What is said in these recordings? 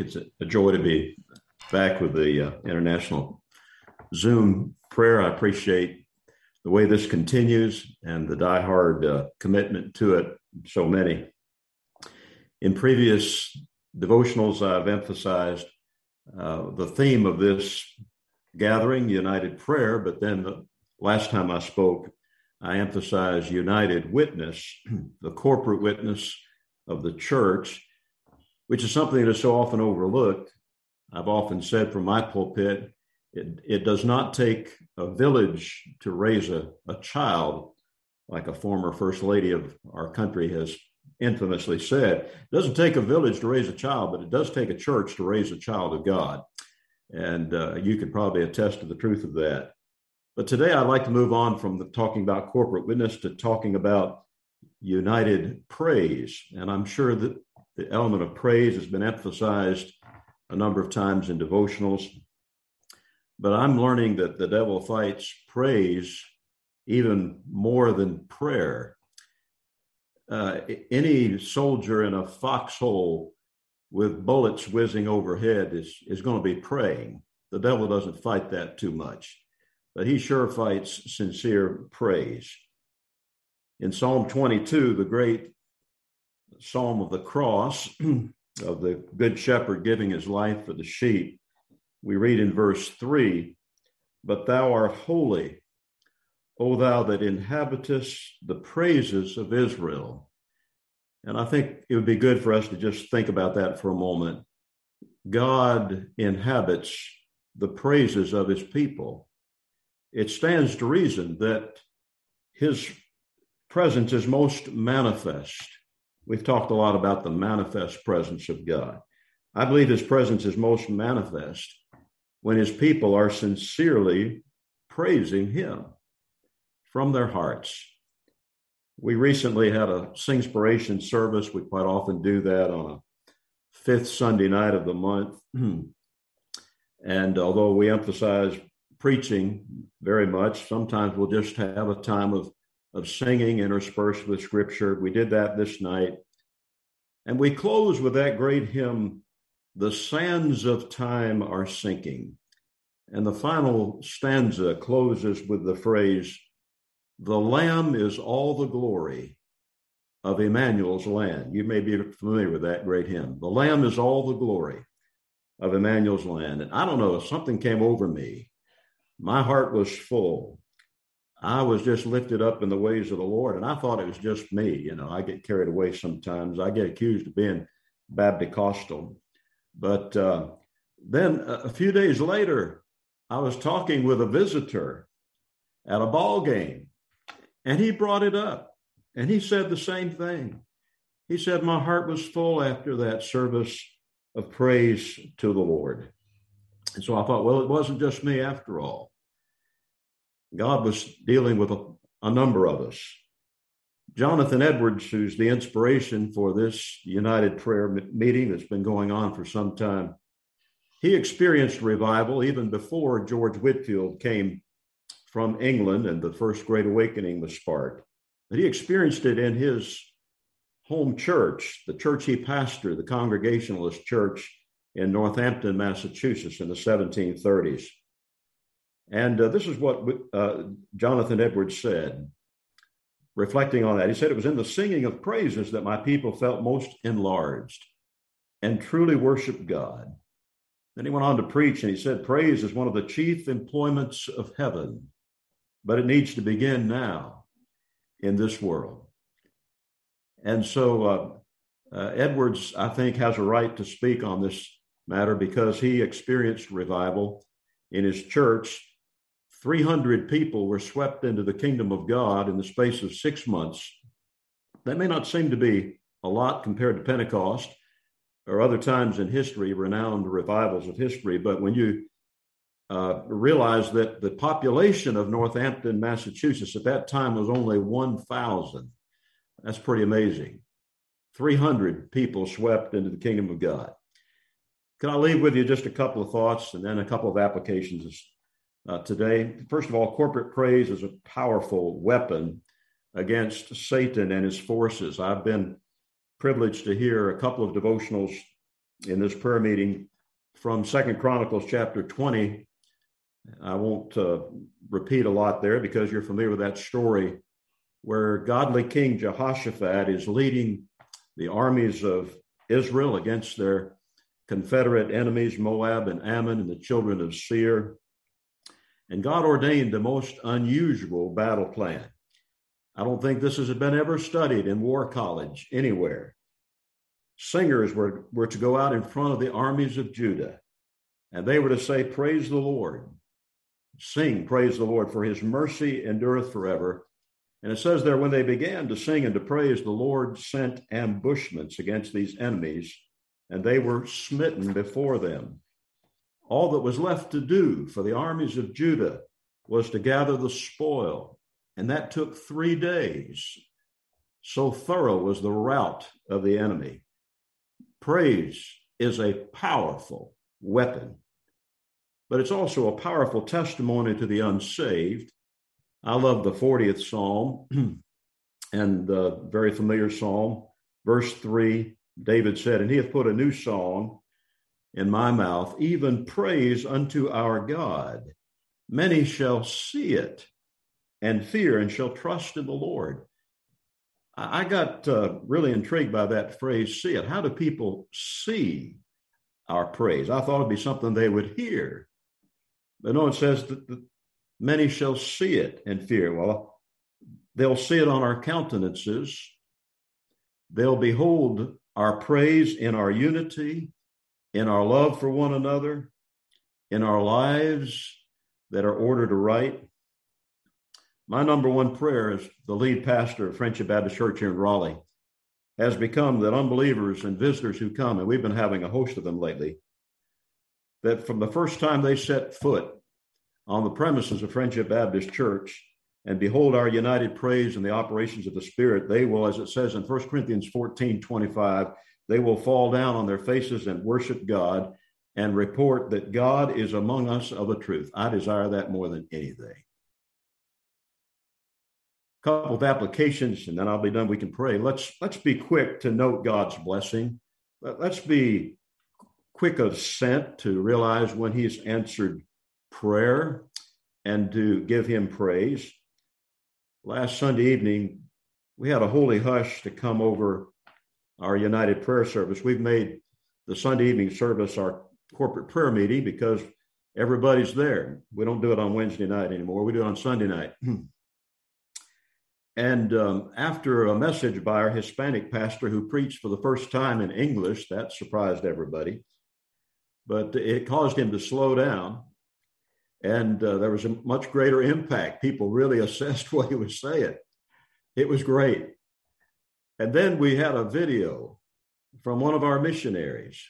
It's a joy to be back with the uh, International Zoom prayer. I appreciate the way this continues and the diehard uh, commitment to it, so many. In previous devotionals, I've emphasized uh, the theme of this gathering, united prayer, but then the last time I spoke, I emphasized united witness, the corporate witness of the church, which is something that is so often overlooked. I've often said from my pulpit, it, it does not take a village to raise a, a child, like a former first lady of our country has infamously said. It doesn't take a village to raise a child, but it does take a church to raise a child of God. And uh, you could probably attest to the truth of that. But today I'd like to move on from talking about corporate witness to talking about united praise. And I'm sure that the element of praise has been emphasized a number of times in devotionals. But I'm learning that the devil fights praise even more than prayer. Uh, any soldier in a foxhole with bullets whizzing overhead is, is going to be praying. The devil doesn't fight that too much but he sure fights sincere praise. In Psalm 22, the great psalm of the cross, of the good shepherd giving his life for the sheep, we read in verse 3 But thou art holy, O thou that inhabitest the praises of Israel. And I think it would be good for us to just think about that for a moment. God inhabits the praises of his people it stands to reason that his presence is most manifest. We've talked a lot about the manifest presence of God. I believe his presence is most manifest when his people are sincerely praising him from their hearts. We recently had a Singspiration service. We quite often do that on a fifth Sunday night of the month. and although we emphasize preaching very much. Sometimes we'll just have a time of, of singing interspersed with scripture. We did that this night. And we close with that great hymn, The Sands of Time Are Sinking. And the final stanza closes with the phrase, The Lamb is all the glory of Emmanuel's land. You may be familiar with that great hymn. The Lamb is all the glory of Emmanuel's land. And I don't know, something came over me my heart was full. I was just lifted up in the ways of the Lord, and I thought it was just me. You know, I get carried away sometimes. I get accused of being Baptist-costal. But uh, then a few days later, I was talking with a visitor at a ball game, and he brought it up, and he said the same thing. He said, My heart was full after that service of praise to the Lord. And so I thought, well, it wasn't just me after all. God was dealing with a, a number of us. Jonathan Edwards, who's the inspiration for this United Prayer meeting that's been going on for some time, he experienced revival even before George Whitefield came from England and the first Great Awakening was sparked. But he experienced it in his home church, the church he pastored, the Congregationalist Church in Northampton, Massachusetts in the 1730s. And uh, this is what uh, Jonathan Edwards said, reflecting on that. He said, It was in the singing of praises that my people felt most enlarged and truly worshiped God. Then he went on to preach and he said, Praise is one of the chief employments of heaven, but it needs to begin now in this world. And so uh, uh Edwards, I think, has a right to speak on this matter because he experienced revival in his church 300 people were swept into the kingdom of God in the space of six months. That may not seem to be a lot compared to Pentecost or other times in history, renowned revivals of history, but when you uh, realize that the population of Northampton, Massachusetts at that time was only 1,000, that's pretty amazing. 300 people swept into the kingdom of God. Can I leave with you just a couple of thoughts and then a couple of applications uh, today. First of all, corporate praise is a powerful weapon against Satan and his forces. I've been privileged to hear a couple of devotionals in this prayer meeting from Second Chronicles chapter 20. I won't uh, repeat a lot there because you're familiar with that story where godly King Jehoshaphat is leading the armies of Israel against their Confederate enemies, Moab and Ammon and the children of Seir. And God ordained the most unusual battle plan. I don't think this has been ever studied in war college anywhere. Singers were, were to go out in front of the armies of Judah, and they were to say, Praise the Lord. Sing, praise the Lord, for his mercy endureth forever. And it says there, when they began to sing and to praise, the Lord sent ambushments against these enemies, and they were smitten before them. All that was left to do for the armies of Judah was to gather the spoil, and that took three days. So thorough was the rout of the enemy. Praise is a powerful weapon, but it's also a powerful testimony to the unsaved. I love the 40th Psalm and the very familiar Psalm, verse 3. David said, And he hath put a new song in my mouth, even praise unto our God. Many shall see it and fear and shall trust in the Lord. I got uh, really intrigued by that phrase, see it. How do people see our praise? I thought it'd be something they would hear. But no, it says that many shall see it and fear. Well, they'll see it on our countenances. They'll behold our praise in our unity, in our love for one another, in our lives that are ordered aright. My number one prayer as the lead pastor of Friendship Baptist Church here in Raleigh has become that unbelievers and visitors who come, and we've been having a host of them lately, that from the first time they set foot on the premises of Friendship Baptist Church and behold our united praise and the operations of the Spirit, they will, as it says in 1 Corinthians 14 25, they will fall down on their faces and worship God and report that God is among us of a truth. I desire that more than anything. A couple of applications, and then I'll be done. We can pray. Let's let's be quick to note God's blessing. Let's be quick of scent to realize when He's answered prayer and to give Him praise. Last Sunday evening, we had a holy hush to come over our United Prayer Service. We've made the Sunday evening service our corporate prayer meeting because everybody's there. We don't do it on Wednesday night anymore. We do it on Sunday night. and um, after a message by our Hispanic pastor who preached for the first time in English, that surprised everybody. But it caused him to slow down. And uh, there was a much greater impact. People really assessed what he was saying. It was great. And then we had a video from one of our missionaries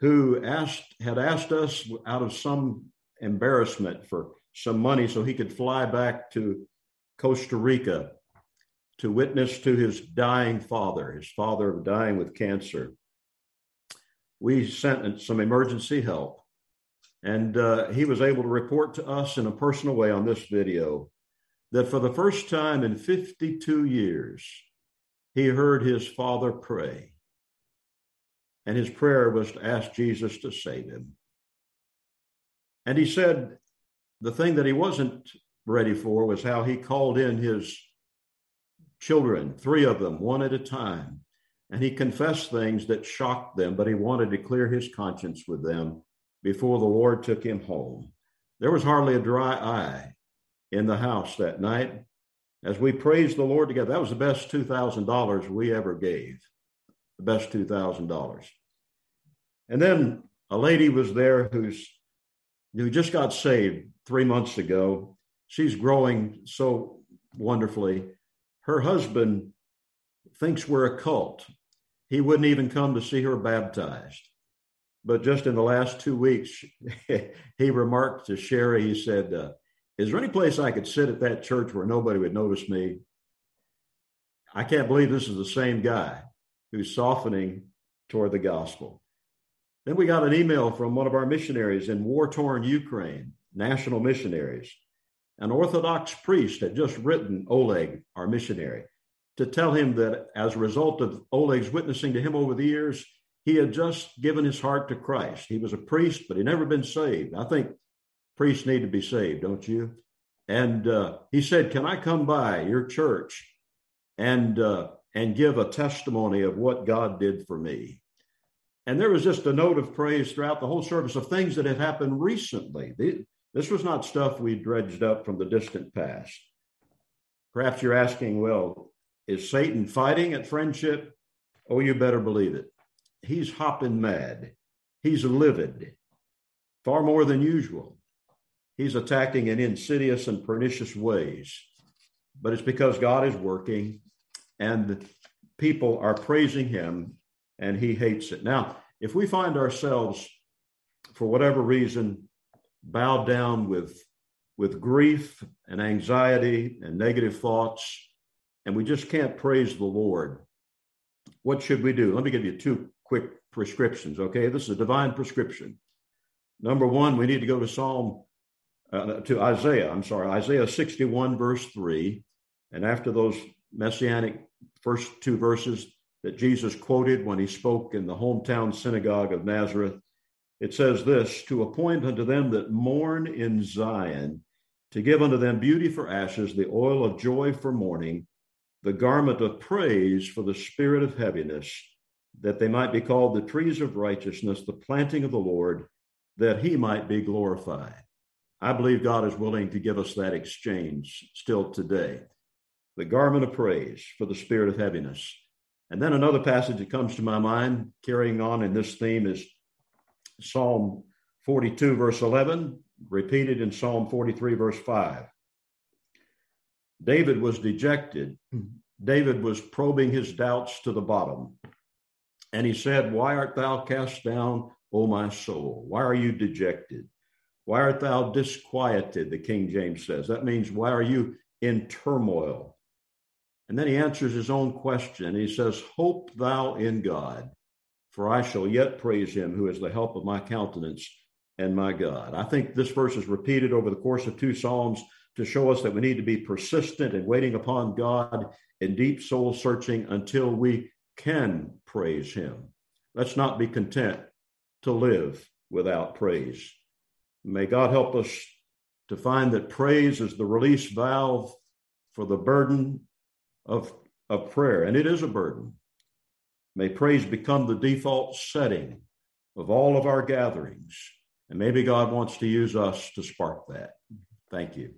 who asked had asked us out of some embarrassment for some money so he could fly back to Costa Rica to witness to his dying father, his father dying with cancer. We sent some emergency help, and uh, he was able to report to us in a personal way on this video that for the first time in 52 years, he heard his father pray. And his prayer was to ask Jesus to save him. And he said the thing that he wasn't ready for was how he called in his children, three of them, one at a time. And he confessed things that shocked them, but he wanted to clear his conscience with them before the Lord took him home. There was hardly a dry eye in the house that night as we praised the Lord together. That was the best $2,000 we ever gave, the best $2,000. And then a lady was there who's who just got saved three months ago. She's growing so wonderfully. Her husband thinks we're a cult. He wouldn't even come to see her baptized. But just in the last two weeks, he remarked to Sherry, he said, uh, is there any place I could sit at that church where nobody would notice me? I can't believe this is the same guy who's softening toward the gospel. Then we got an email from one of our missionaries in war torn Ukraine, national missionaries. An Orthodox priest had just written Oleg, our missionary, to tell him that as a result of Oleg's witnessing to him over the years, he had just given his heart to Christ. He was a priest, but he'd never been saved. I think priests need to be saved, don't you? And uh, he said, "Can I come by your church and uh, and give a testimony of what God did for me?" And there was just a note of praise throughout the whole service of things that had happened recently. This was not stuff we dredged up from the distant past. Perhaps you're asking, well, is Satan fighting at friendship? Oh, you better believe it. He's hopping mad. He's livid, far more than usual. He's attacking in insidious and pernicious ways. But it's because God is working and people are praising him and he hates it. Now, if we find ourselves, for whatever reason, bowed down with, with grief and anxiety and negative thoughts, and we just can't praise the Lord, what should we do? Let me give you two quick prescriptions, okay? This is a divine prescription. Number one, we need to go to Psalm, uh, to Isaiah, I'm sorry, Isaiah 61, verse 3. And after those messianic first two verses, that Jesus quoted when he spoke in the hometown synagogue of Nazareth. It says this to appoint unto them that mourn in Zion, to give unto them beauty for ashes, the oil of joy for mourning, the garment of praise for the spirit of heaviness, that they might be called the trees of righteousness, the planting of the Lord, that he might be glorified. I believe God is willing to give us that exchange still today. The garment of praise for the spirit of heaviness and then another passage that comes to my mind, carrying on in this theme, is Psalm 42, verse 11, repeated in Psalm 43, verse 5. David was dejected. David was probing his doubts to the bottom. And he said, Why art thou cast down, O my soul? Why are you dejected? Why art thou disquieted? The King James says. That means, Why are you in turmoil? And then he answers his own question. He says, Hope thou in God, for I shall yet praise him who is the help of my countenance and my God. I think this verse is repeated over the course of two Psalms to show us that we need to be persistent in waiting upon God in deep soul searching until we can praise him. Let's not be content to live without praise. May God help us to find that praise is the release valve for the burden of, of prayer, and it is a burden. May praise become the default setting of all of our gatherings. And maybe God wants to use us to spark that. Thank you.